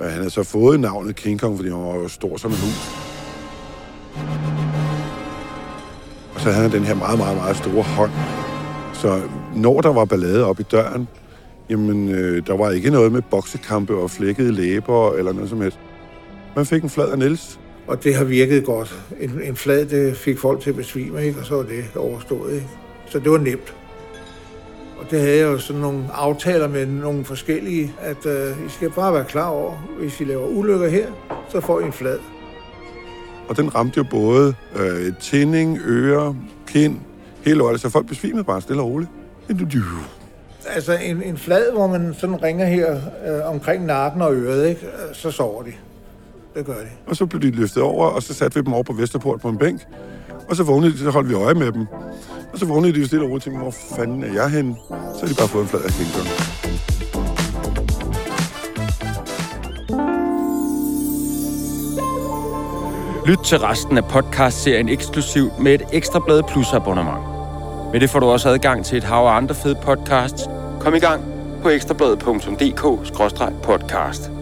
Og han havde så fået navnet King Kong, fordi han var jo stor som en hus. Og så havde han den her meget, meget, meget store hånd. Så når der var ballade op i døren, jamen, øh, der var ikke noget med boksekampe og flækkede læber eller noget som helst. Man fik en flad af Niels. Og det har virket godt. En, en flad, det fik folk til at besvime, ikke? og så var det overstået. Ikke? Så det var nemt. Og det havde jeg jo sådan nogle aftaler med nogle forskellige, at øh, I skal bare være klar over, hvis I laver ulykker her, så får I en flad. Og den ramte jo både øh, tænding, ører, kind, hele lortet, så folk besvimede bare stille og roligt. Altså en, en flad, hvor man sådan ringer her øh, omkring nakken og øret, ikke? Så sover de. Det gør de. Og så blev de løftet over, og så satte vi dem over på Vesterport på en bænk. Og så vågnede de, så holdt vi øje med dem. Så vågnede de jo stille og roligt hvor fanden er jeg henne? Så har de bare fået en flad af King Lyt til resten af podcast-serien eksklusivt med et ekstra blad Plus abonnement. Med det får du også adgang til et hav af andre fede podcasts. Kom i gang på ekstrabladet.dk-podcast.